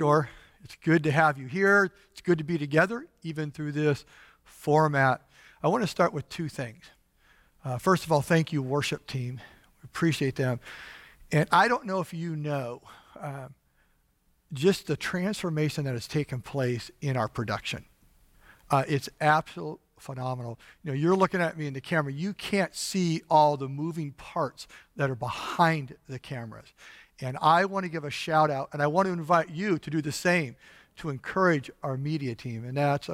Shore. It's good to have you here. It's good to be together, even through this format. I want to start with two things. Uh, first of all, thank you, worship team. We appreciate them. And I don't know if you know uh, just the transformation that has taken place in our production. Uh, it's absolutely phenomenal. You know, you're looking at me in the camera. You can't see all the moving parts that are behind the cameras. And I want to give a shout out, and I want to invite you to do the same to encourage our media team. And that's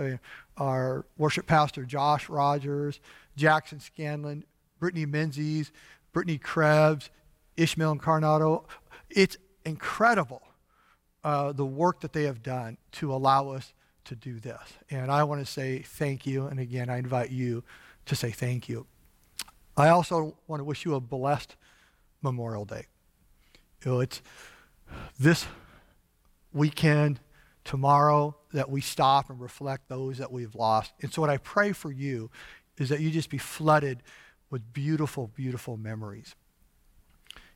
our worship pastor, Josh Rogers, Jackson Scanlon, Brittany Menzies, Brittany Krebs, Ishmael Incarnato. It's incredible uh, the work that they have done to allow us to do this. And I want to say thank you. And again, I invite you to say thank you. I also want to wish you a blessed Memorial Day. You know, it's this weekend, tomorrow, that we stop and reflect those that we've lost. And so, what I pray for you is that you just be flooded with beautiful, beautiful memories.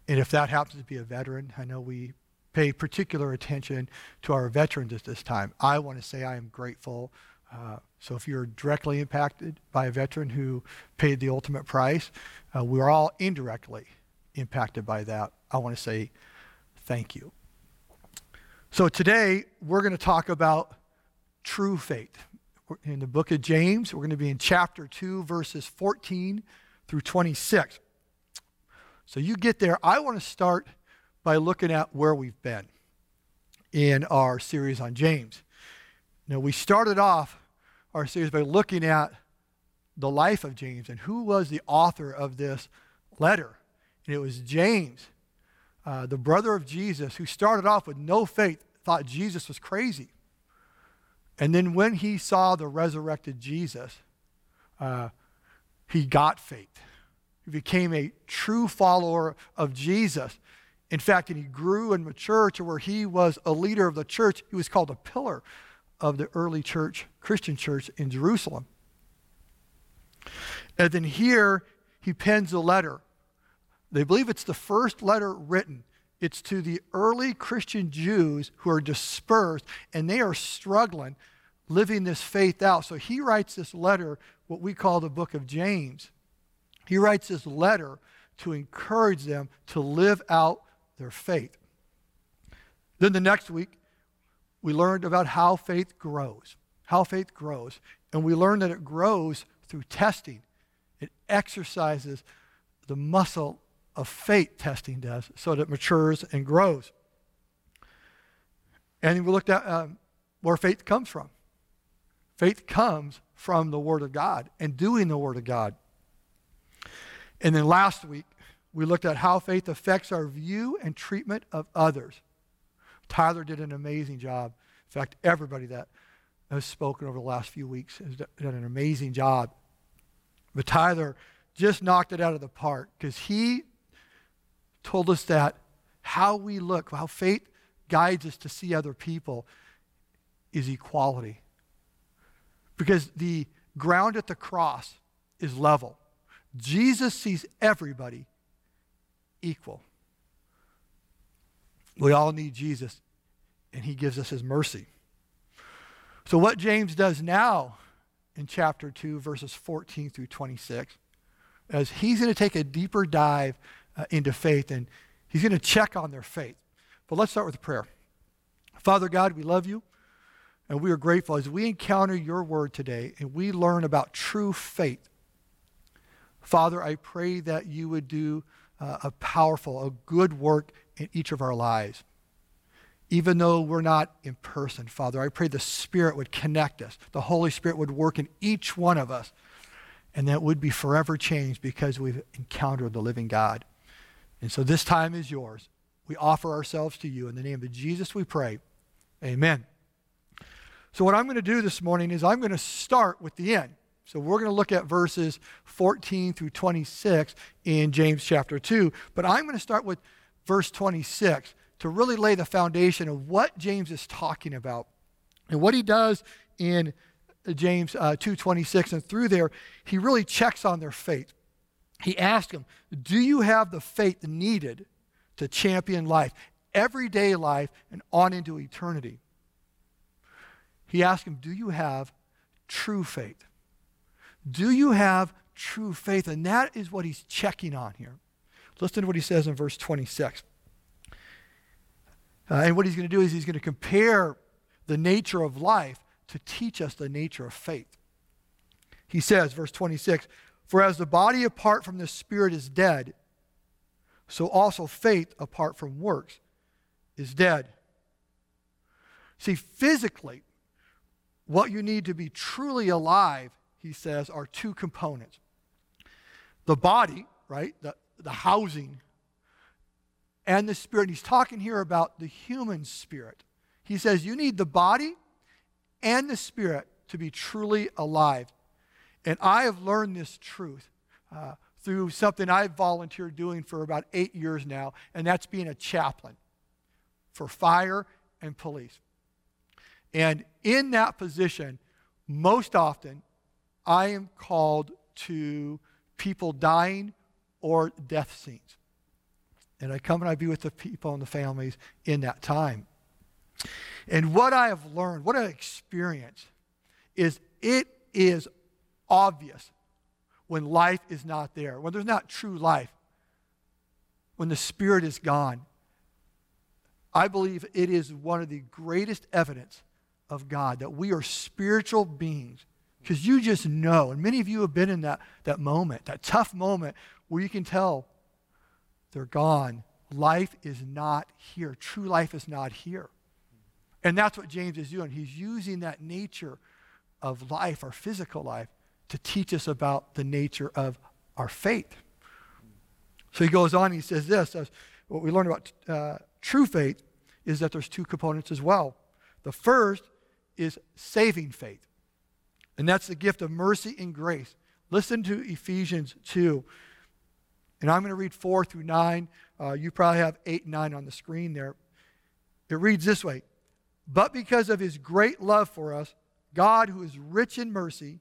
And if that happens to be a veteran, I know we pay particular attention to our veterans at this time. I want to say I am grateful. Uh, so if you're directly impacted by a veteran who paid the ultimate price, uh, we're all indirectly impacted by that. I want to say thank you. So today we're going to talk about true faith. In the book of James, we're going to be in chapter 2, verses 14 through 26. So you get there. I want to start by looking at where we've been in our series on James. Now, we started off our series by looking at the life of James and who was the author of this letter. And it was James, uh, the brother of Jesus, who started off with no faith, thought Jesus was crazy. And then when he saw the resurrected Jesus, uh, he got faith. He became a true follower of Jesus. In fact, and he grew and matured to where he was a leader of the church. He was called a pillar of the early church, Christian church in Jerusalem. And then here he pens a letter. They believe it's the first letter written. It's to the early Christian Jews who are dispersed and they are struggling living this faith out. So he writes this letter, what we call the book of James. He writes this letter to encourage them to live out their faith. Then the next week, we learned about how faith grows. How faith grows. And we learned that it grows through testing. It exercises the muscle of faith, testing does, so that it matures and grows. And we looked at um, where faith comes from. Faith comes from the Word of God and doing the Word of God. And then last week, we looked at how faith affects our view and treatment of others. Tyler did an amazing job. In fact, everybody that has spoken over the last few weeks has done an amazing job. But Tyler just knocked it out of the park because he told us that how we look, how faith guides us to see other people is equality. Because the ground at the cross is level. Jesus sees everybody equal. We all need Jesus, and he gives us his mercy. So, what James does now in chapter 2, verses 14 through 26, as he's going to take a deeper dive uh, into faith and he's going to check on their faith. But let's start with a prayer. Father God, we love you and we are grateful as we encounter your word today and we learn about true faith. Father, I pray that you would do uh, a powerful, a good work in each of our lives. Even though we're not in person, Father, I pray the Spirit would connect us. The Holy Spirit would work in each one of us, and that would be forever changed because we've encountered the living God. And so this time is yours. We offer ourselves to you. In the name of Jesus, we pray. Amen. So, what I'm going to do this morning is I'm going to start with the end. So we're going to look at verses 14 through 26 in James chapter 2. But I'm going to start with verse 26 to really lay the foundation of what James is talking about. And what he does in James uh, 2:26 and through there, he really checks on their faith. He asks them, "Do you have the faith needed to champion life?" everyday life and on into eternity. He asked him, Do you have true faith? Do you have true faith? And that is what he's checking on here. Listen to what he says in verse 26. Uh, and what he's going to do is he's going to compare the nature of life to teach us the nature of faith. He says, verse 26 For as the body apart from the spirit is dead, so also faith apart from works is dead. See, physically, what you need to be truly alive, he says, are two components the body, right, the, the housing, and the spirit. he's talking here about the human spirit. He says you need the body and the spirit to be truly alive. And I have learned this truth uh, through something I've volunteered doing for about eight years now, and that's being a chaplain for fire and police. And in that position, most often, I am called to people dying or death scenes. And I come and I be with the people and the families in that time. And what I have learned, what I experienced, is it is obvious when life is not there, when there's not true life, when the spirit is gone. I believe it is one of the greatest evidence of God that we are spiritual beings. Because you just know, and many of you have been in that, that moment, that tough moment where you can tell they're gone. Life is not here. True life is not here. And that's what James is doing. He's using that nature of life, our physical life, to teach us about the nature of our faith. So he goes on, he says this what we learn about uh, true faith is that there's two components as well. The first is saving faith, and that's the gift of mercy and grace. Listen to Ephesians 2. And I'm going to read 4 through 9. Uh, you probably have 8 and 9 on the screen there. It reads this way but because of his great love for us, God, who is rich in mercy,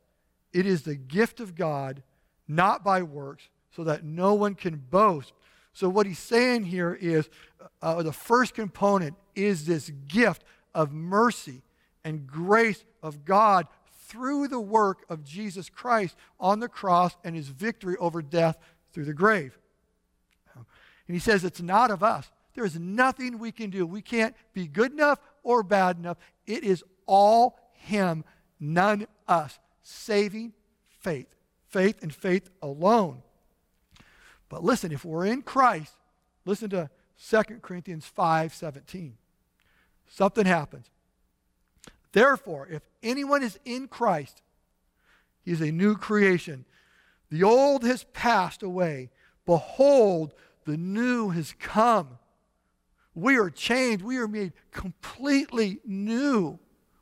It is the gift of God, not by works, so that no one can boast. So, what he's saying here is uh, the first component is this gift of mercy and grace of God through the work of Jesus Christ on the cross and his victory over death through the grave. And he says it's not of us. There is nothing we can do. We can't be good enough or bad enough. It is all Him, none us. Saving faith. Faith and faith alone. But listen, if we're in Christ, listen to 2 Corinthians 5 17. Something happens. Therefore, if anyone is in Christ, he is a new creation. The old has passed away. Behold, the new has come. We are changed. We are made completely new.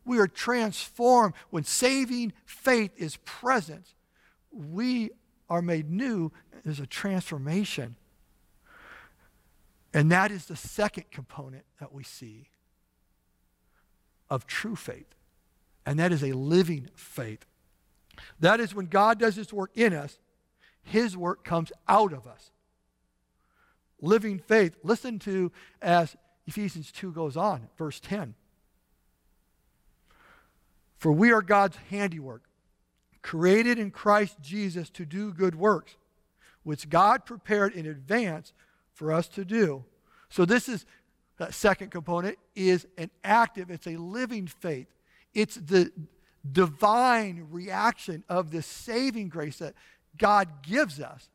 We are transformed. When saving faith is present, we are made new. There's a transformation. And that is the second component that we see of true faith. And that is a living faith. That is when God does his work in us, his work comes out of us living faith. Listen to as Ephesians 2 goes on, verse 10. For we are God's handiwork, created in Christ Jesus to do good works, which God prepared in advance for us to do. So this is that second component is an active, it's a living faith. It's the divine reaction of the saving grace that God gives us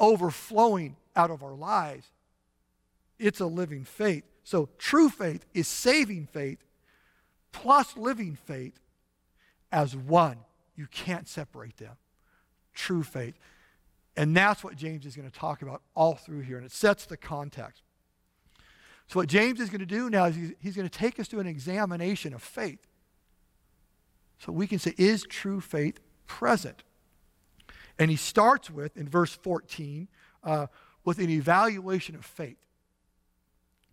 overflowing out of our lives. It's a living faith. So, true faith is saving faith plus living faith as one. You can't separate them. True faith. And that's what James is going to talk about all through here, and it sets the context. So, what James is going to do now is he's, going to take us to an examination of faith. So we can say, is true faith present? And he starts with, in verse 14, uh, with an evaluation of faith.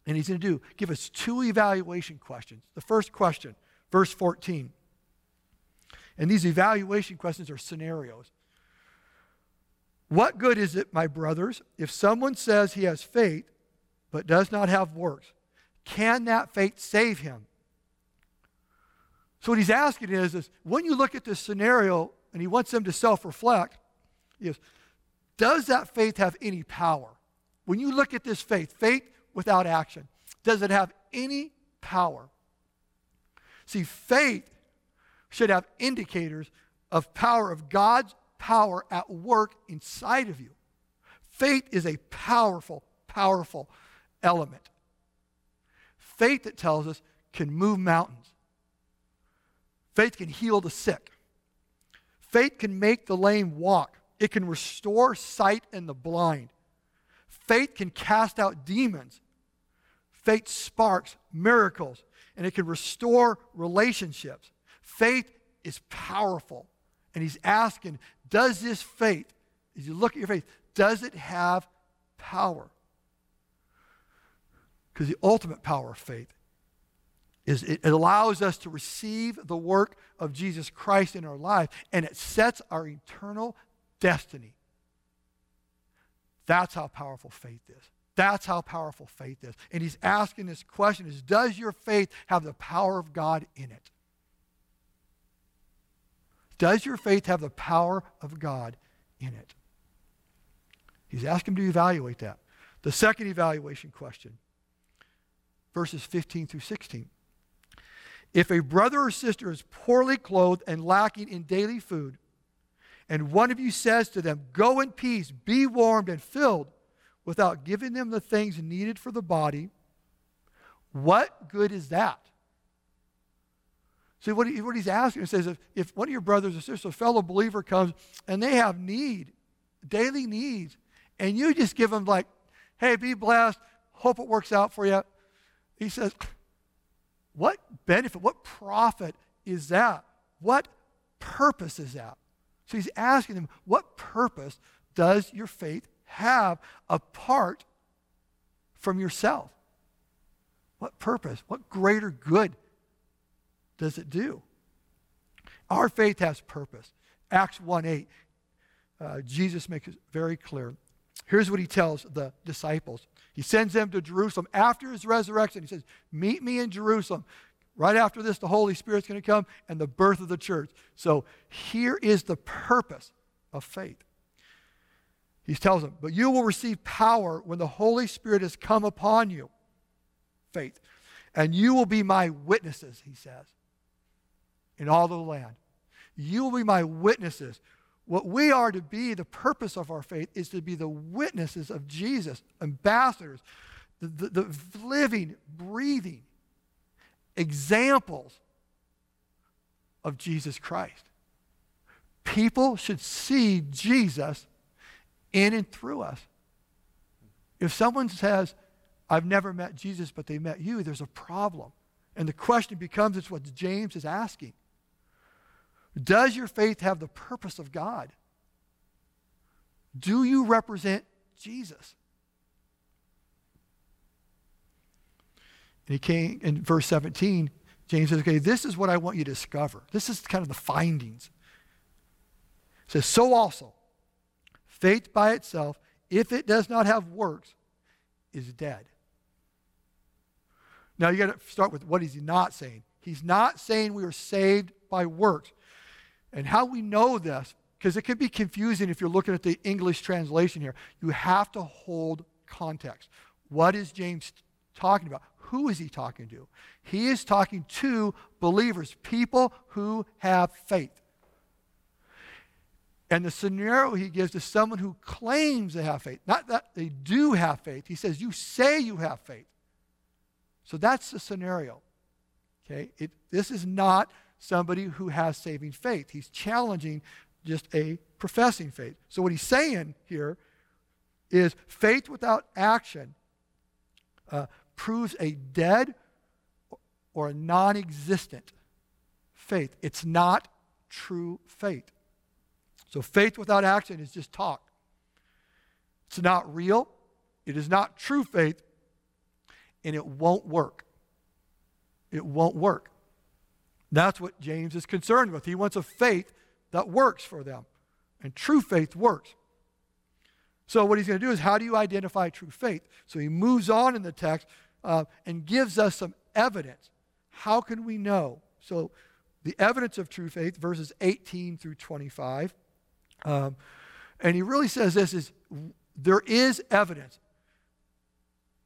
And he's going to do, give us two evaluation questions. The first question, verse 14. And these evaluation questions are scenarios. What good is it, my brothers, if someone says he has faith but does not have works? Can that faith save him? So, what he's asking is, is when you look at this scenario, and he wants them to self reflect, is does that faith have any power? When you look at this faith, faith without action, does it have any power? See, faith should have indicators of power, of God's power at work inside of you. Faith is a powerful, powerful element. Faith that tells us can move mountains. Faith can heal the sick. Faith can make the lame walk. It can restore sight in the blind. Faith can cast out demons. Faith sparks miracles and it can restore relationships. Faith is powerful. And he's asking, does this faith, as you look at your faith, does it have power? Because the ultimate power of faith is it allows us to receive the work of Jesus Christ in our life and it sets our eternal destiny. That's how powerful faith is. That's how powerful faith is. And he's asking this question is does your faith have the power of God in it? Does your faith have the power of God in it? He's asking to evaluate that. The second evaluation question, verses 15 through 16. If a brother or sister is poorly clothed and lacking in daily food, and one of you says to them, Go in peace, be warmed and filled, without giving them the things needed for the body, what good is that? See, what, he, what he's asking, he says, if, if one of your brothers or sisters, a fellow believer comes and they have need, daily needs, and you just give them like, hey, be blessed, hope it works out for you. He says, what benefit, what profit is that? What purpose is that? So he's asking them, what purpose does your faith have apart from yourself? What purpose? What greater good does it do? Our faith has purpose. Acts 1 8, uh, Jesus makes it very clear. Here's what he tells the disciples. He sends them to Jerusalem after his resurrection. He says, Meet me in Jerusalem. Right after this, the Holy Spirit's going to come and the birth of the church. So here is the purpose of faith. He tells them, But you will receive power when the Holy Spirit has come upon you. Faith. And you will be my witnesses, he says in all the land. You will be my witnesses. What we are to be, the purpose of our faith, is to be the witnesses of Jesus, ambassadors, the, the, the living, breathing examples of Jesus Christ. People should see Jesus in and through us. If someone says, I've never met Jesus, but they met you, there's a problem. And the question becomes it's what James is asking does your faith have the purpose of God? Do you represent Jesus? He came in verse 17, James says, okay, this is what I want you to discover. This is kind of the findings. It says, so also, faith by itself, if it does not have works, is dead. Now you got to start with what is he not saying? He's not saying we are saved by works. And how we know this, because it can be confusing if you're looking at the English translation here, you have to hold context. What is James talking about? Who is he talking to? He is talking to believers, people who have faith. And the scenario he gives is someone who claims they have faith. Not that they do have faith. He says, You say you have faith. So that's the scenario. Okay? It, this is not somebody who has saving faith. He's challenging just a professing faith. So, what he's saying here is faith without action uh, proves a dead or a non existent faith. It's not true faith. So, faith without action is just talk. It's not real, it is not true faith, and it won't work. It won't work. That's what James is concerned with. He wants a faith that works for them. And true faith works. So, what he's going to do is how do you identify true faith? So, he moves on in the text uh, and gives us some evidence. How can we know? So, the evidence of true faith, verses 18 through 25. Um, and he really says this is there is evidence.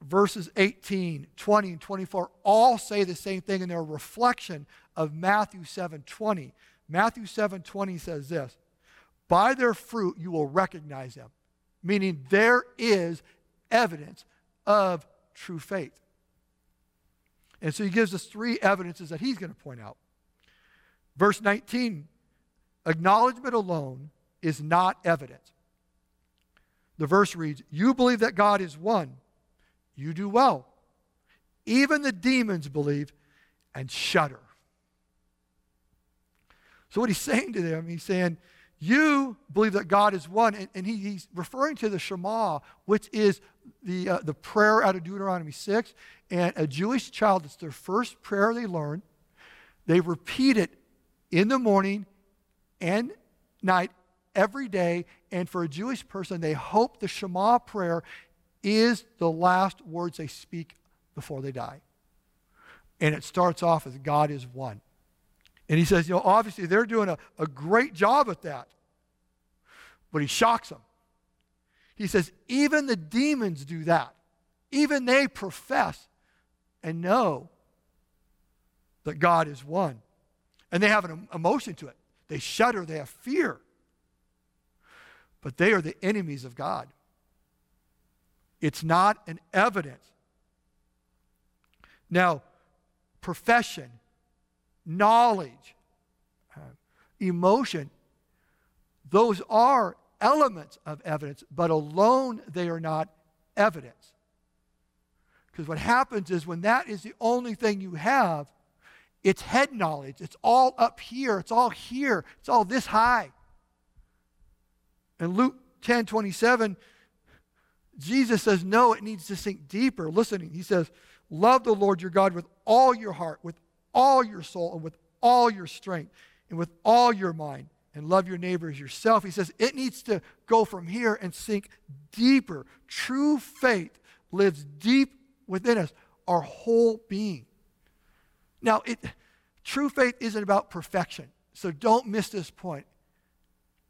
Verses 18, 20, and 24 all say the same thing, and they're a reflection of Matthew 7 20. Matthew 7 20 says this By their fruit you will recognize them, meaning there is evidence of true faith. And so he gives us three evidences that he's going to point out. Verse 19 acknowledgement alone is not evidence. The verse reads, You believe that God is one. You do well. Even the demons believe and shudder. So, what he's saying to them, he's saying, You believe that God is one. And, and he, he's referring to the Shema, which is the, uh, the prayer out of Deuteronomy 6. And a Jewish child, it's their first prayer they learn. They repeat it in the morning and night every day. And for a Jewish person, they hope the Shema prayer is the last words they speak before they die. And it starts off as God is one. And he says, you know, obviously they're doing a, a great job at that. But he shocks them. He says, even the demons do that. Even they profess and know that God is one. And they have an emotion to it. They shudder, they have fear. But they are the enemies of God. It's not an evidence. Now, profession knowledge, uh, emotion, those are elements of evidence, but alone they are not evidence. Because what happens is when that is the only thing you have, it's head knowledge. It's all up here. It's all here. It's all this high. In Luke 10 27, Jesus says, no, it needs to sink deeper. Listening, he says, Love the Lord your God with all your heart, with all your soul and with all your strength and with all your mind and love your neighbor as yourself. He says it needs to go from here and sink deeper. True faith lives deep within us, our whole being. Now, it, true faith isn't about perfection, so don't miss this point.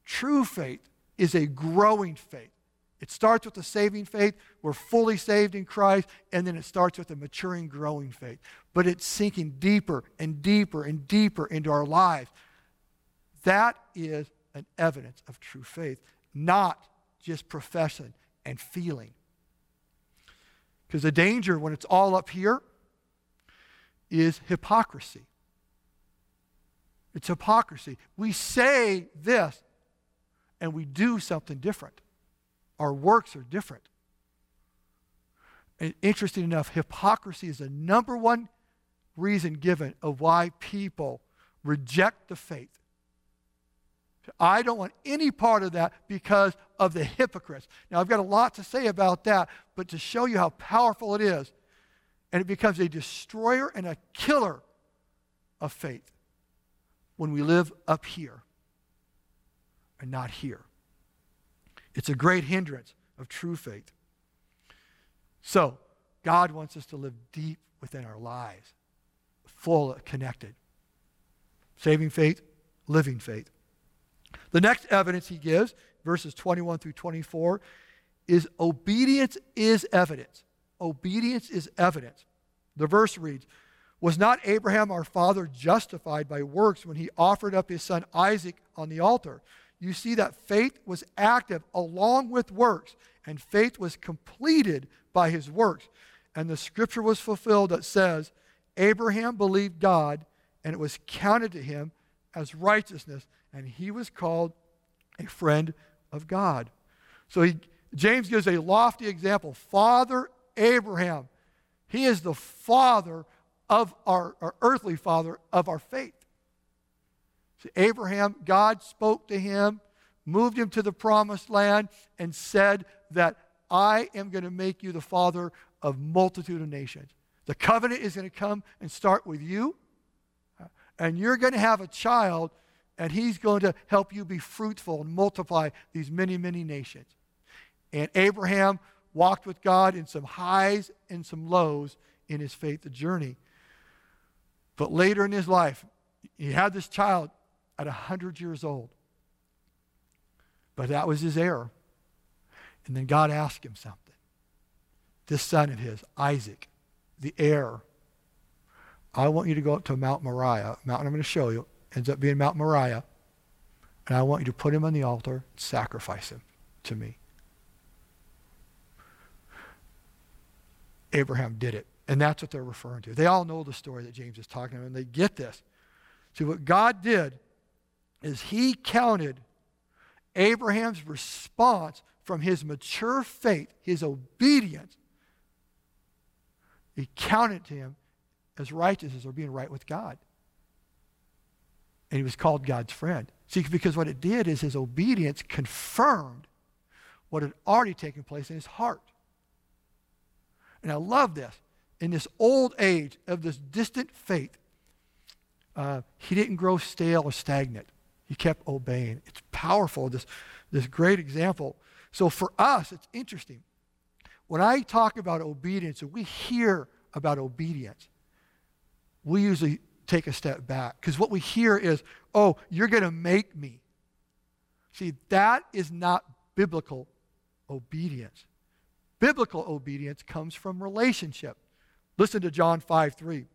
True faith is a growing faith. It starts with the saving faith. We're fully saved in Christ. And then it starts with a maturing, growing faith. But it's sinking deeper and deeper and deeper into our lives. That is an evidence of true faith, not just profession and feeling. Because the danger when it's all up here is hypocrisy. It's hypocrisy. We say this and we do something different. Our works are different. And interesting enough, hypocrisy is the number one reason given of why people reject the faith. I don't want any part of that because of the hypocrites. Now, I've got a lot to say about that, but to show you how powerful it is, and it becomes a destroyer and a killer of faith when we live up here and not here. It's a great hindrance of true faith. So, God wants us to live deep within our lives, full, connected. Saving faith, living faith. The next evidence he gives, verses 21 through 24, is obedience is evidence. Obedience is evidence. The verse reads, Was not Abraham our father justified by works when he offered up his son Isaac on the altar? You see that faith was active along with works, and faith was completed by his works. And the scripture was fulfilled that says, Abraham believed God, and it was counted to him as righteousness, and he was called a friend of God. So he, James gives a lofty example. Father Abraham, he is the father of our, our earthly father of our faith. Abraham, God spoke to him, moved him to the promised land, and said that I am going to make you the father of multitude of nations. The covenant is going to come and start with you, and you're going to have a child, and he's going to help you be fruitful and multiply these many, many nations. And Abraham walked with God in some highs and some lows in his faith journey. But later in his life, he had this child at 100 years old. But that was his error. And then God asked him something. This son of his, Isaac, the heir, I want you to go up to Mount Moriah, mountain I'm going to show you, ends up being Mount Moriah, and I want you to put him on the altar sacrifice him to me. Abraham did it. And that's what they're referring to. They all know the story that James is talking about, and they get this. See, what God did is he counted Abraham's response from his mature faith, his obedience, he counted him as righteousness or being right with God. And he was called God's friend. See, because what it did is his obedience confirmed what had already taken place in his heart. And I love this. In this old age of this distant faith, uh, he didn't grow stale or stagnant. He kept obeying. It's powerful, this, this great example. So for us, it's interesting. When I talk about obedience and we hear about obedience, we usually take a step back because what we hear is, oh, you're going to make me. See, that is not biblical obedience. Biblical obedience comes from relationship. Listen to John 5 3.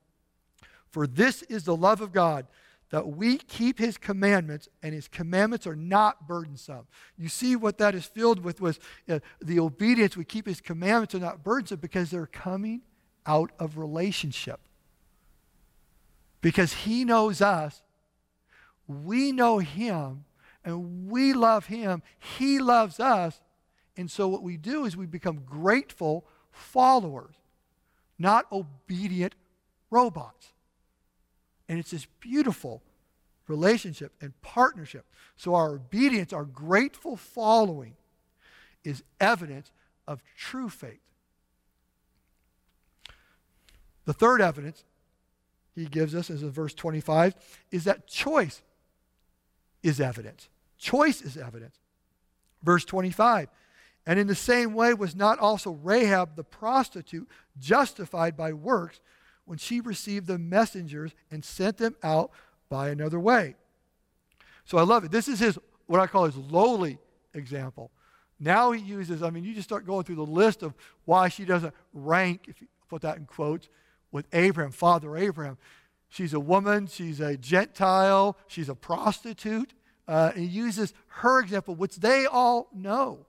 For this is the love of God, that we keep his commandments, and his commandments are not burdensome. You see what that is filled with was uh, the obedience. We keep his commandments are not burdensome because they're coming out of relationship. Because he knows us, we know him, and we love him. He loves us. And so what we do is we become grateful followers, not obedient robots. And it's this beautiful relationship and partnership. So our obedience, our grateful following, is evidence of true faith. The third evidence he gives us is in verse 25 is that choice is evidence. Choice is evidence. Verse 25 and in the same way was not also Rahab the prostitute justified by works when she received the messengers and sent them out by another way. So I love it. This is his, what I call his lowly example. Now he uses, I mean, you just start going through the list of why she doesn't rank, if you put that in quotes, with Abraham, Father Abraham. She's a woman, she's a Gentile, she's a prostitute. Uh, and he uses her example, which they all know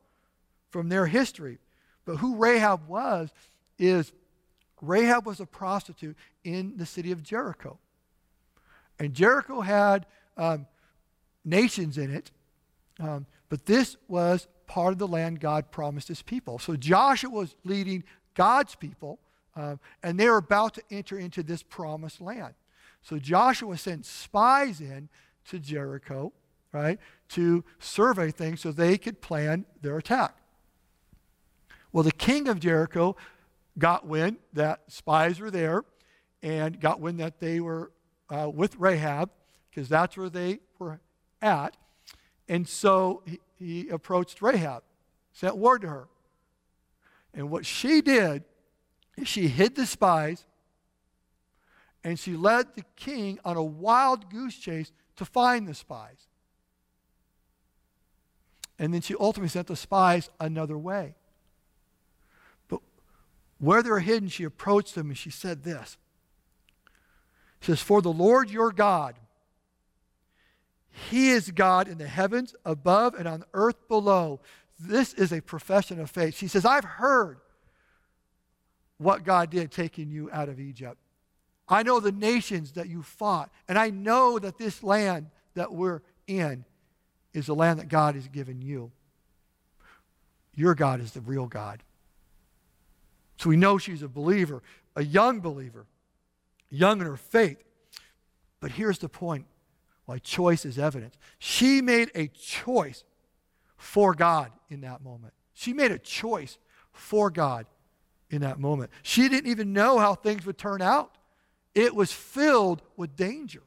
from their history. But who Rahab was is Rahab was a prostitute in the city of Jericho. And Jericho had um, nations in it, um, but this was part of the land God promised his people. So Joshua was leading God's people, um, and they were about to enter into this promised land. So Joshua sent spies in to Jericho, right, to survey things so they could plan their attack. Well, the king of Jericho got wind that spies were there and got wind that they were uh, with Rahab because that's where they were at. And so he, he approached Rahab, sent word to her. And what she did is she hid the spies and she led the king on a wild goose chase to find the spies. And then she ultimately sent the spies another way. Where they were hidden, she approached them and she said this. She says, For the Lord your God, He is God in the heavens above and on the earth below. This is a profession of faith. She says, I've heard what God did taking you out of Egypt. I know the nations that you fought, and I know that this land that we're in is the land that God has given you. Your God is the real God. So we know she's a believer, a young believer, young in her faith. But here's the point why choice is evidence. She made a choice for God in that moment. She made a choice for God in that moment. She didn't even know how things would turn out. It was filled with danger.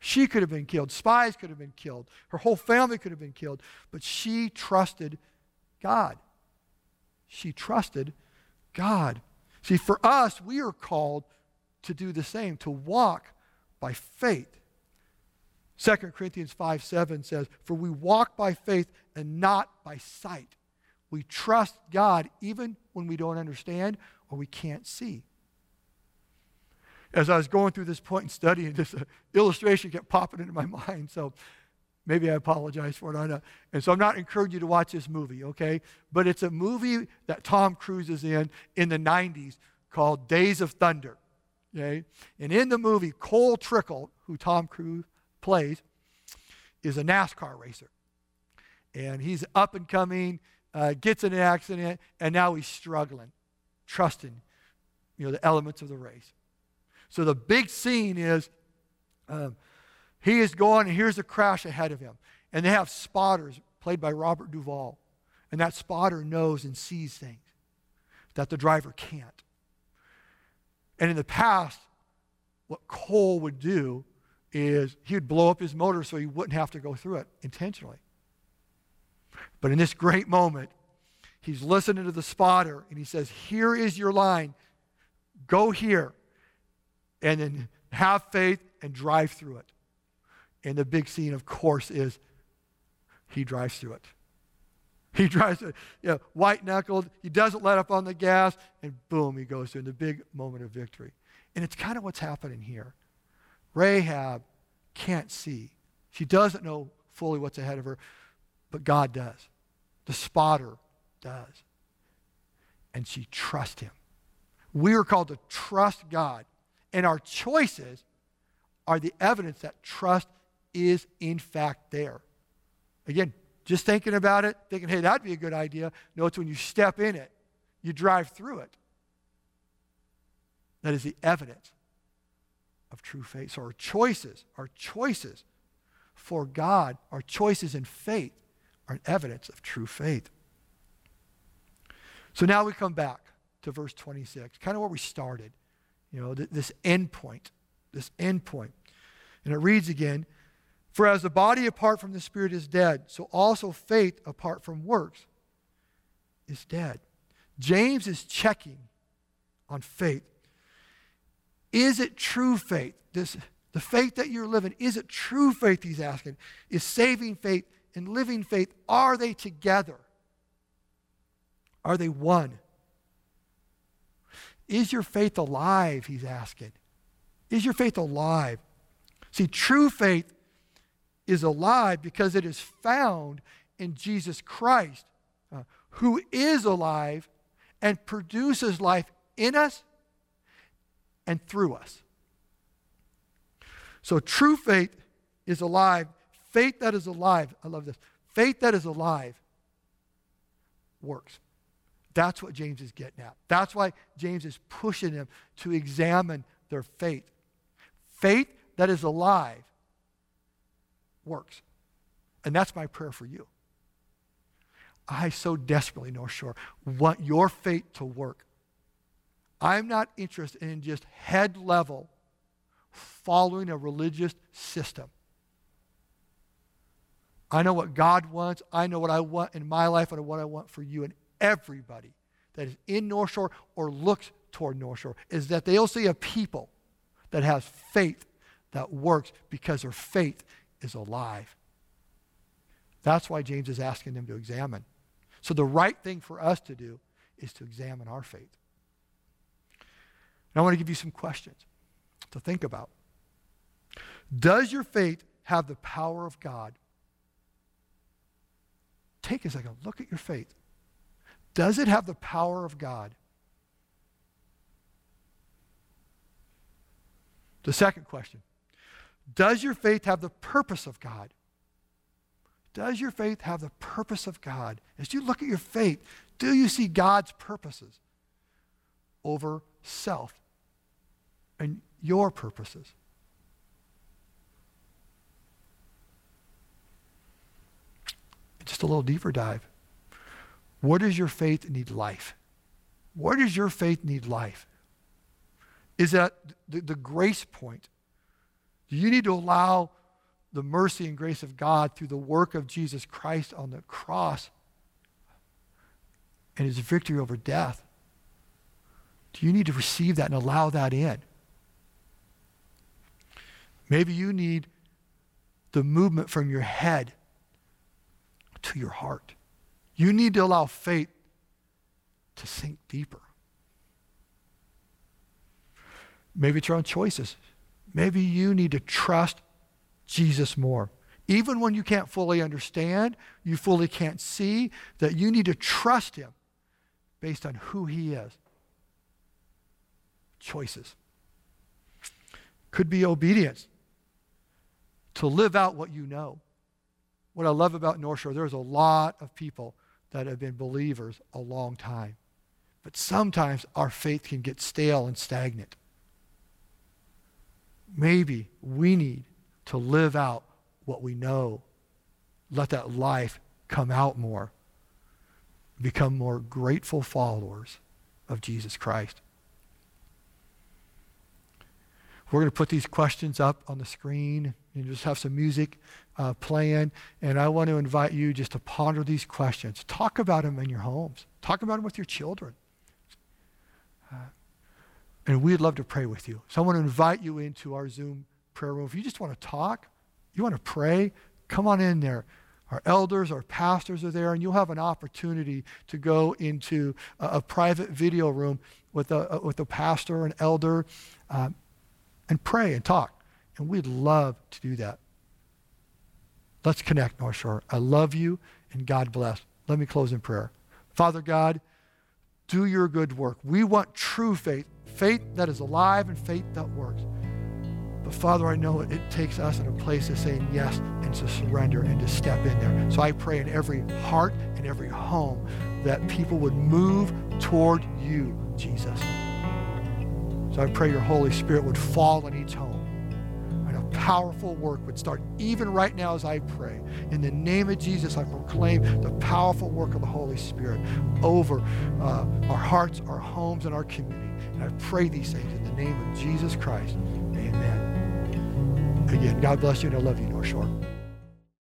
She could have been killed. Spies could have been killed. Her whole family could have been killed. But she trusted God. She trusted God. See, for us, we are called to do the same, to walk by faith. 2 Corinthians 5 7 says, For we walk by faith and not by sight. We trust God even when we don't understand or we can't see. As I was going through this and studying, this uh, illustration kept popping into my mind. So maybe I apologize for it. I don't know. And so I'm not encouraging you to watch this movie, okay? But it's a movie that Tom Cruise is in in the 90s called Days of Thunder. Okay? And in the movie, Cole Trickle, who Tom Cruise plays, is a NASCAR racer. And he's up and coming, uh, gets in an accident, and now he's struggling, trusting, you know, the elements of the race. So the big scene is um, he is going, and here's a crash ahead of him. And they have spotters, played by Robert Duvall. And that spotter knows and sees things that the driver can't. And in the past, what Cole would do is he would blow up his motor so he wouldn't have to go through it intentionally. But in this great moment, he's listening to the spotter and he says, Here is your line. Go here. And then have faith and drive through it. And the big scene, of course, is he drives through it. He drives it, you know, white knuckled. He doesn't let up on the gas, and boom, he goes through in the big moment of victory. And it's kind of what's happening here. Rahab can't see. She doesn't know fully what's ahead of her, but God does. The spotter does. And she trusts him. We are called to trust God, and our choices are the evidence that trust is in fact there. Again, just thinking about it, thinking, hey, that'd be a good idea. No, it's when you step in it, you drive through it. That is the evidence of true faith. So our choices, our choices for God, our choices in faith are evidence of true faith. So now we come back to verse 26, kind of where we started. You know, th- this end point, this end point. And it reads again, for as the body apart from the Spirit is dead, so also faith apart from works is dead. James is checking on faith. Is it true faith? This, the faith that you're living, is it true faith? He's asking. Is saving faith and living faith, are they together? Are they one? Is your faith alive? He's asking. Is your faith alive? See, true faith is alive because it is found in Jesus Christ, uh, who is alive and produces life in us and through us. So true faith is alive. Faith that is alive, I love this. Faith that is alive works. That's what James is getting at. That's why James is pushing them to examine their faith. Faith that is alive works. And that's my prayer for you. I so desperately, North Shore, want your faith to work. I'm not interested in just head level following a religious system. I know what God wants. I know what I want in my life and what I want for you and everybody that is in North Shore or looks toward North Shore is that they'll see a people that has faith that works because their faith is alive. That's why James is asking them to examine. So the right thing for us to do is to examine our faith. And I want to give you some questions to think about. Does your faith have the power of God? Take a second, look at your faith. Does it have the power of God? The second question does your faith have the purpose of God? Does your faith have the purpose of God? As you look at your faith, do you see God's purposes over self and your purposes? Just a little deeper dive. Where does your faith need life? Where does your faith need life? Is that the, the grace point? Do you need to allow the mercy and grace of God through the work of Jesus Christ on the cross and his victory over death? Do you need to receive that and allow that in? Maybe you need the movement from your head to your heart. You need to allow faith to sink deeper. Maybe it's your own choices. Maybe you need to trust Jesus more. Even when you can't fully understand, you fully can't see, that you need to trust him based on who he is. Choices. Could be obedience to live out what you know. What I love about North Shore, there's a lot of people that have been believers a long time. But sometimes our faith can get stale and stagnant. Maybe we need to live out what we know. Let that life come out more. Become more grateful followers of Jesus Christ. We're going to put these questions up on the screen and just have some music uh, playing. And I want to invite you just to ponder these questions. Talk about them in your homes, talk about them with your children. Uh, and we'd love to pray with you. So I want to invite you into our Zoom prayer room. If you just want to talk, you want to pray, come on in there. Our elders, our pastors are there, and you'll have an opportunity to go into a, a private video room with a, a, with a pastor, an elder, um, and pray and talk. And we'd love to do that. Let's connect, North Shore. I love you, and God bless. Let me close in prayer. Father God, do your good work. We want true faith, faith that is alive and faith that works. But Father, I know it takes us in a place of saying yes and to surrender and to step in there. So I pray in every heart and every home that people would move toward you, Jesus. So I pray your Holy Spirit would fall in each home and a powerful work would start even right now as I pray. In the name of Jesus, I proclaim the powerful work of the Holy Spirit over uh, our hearts, our homes, and our community. And I pray these things in the name of Jesus Christ. Amen. Again, God bless you and I love you, North Shore.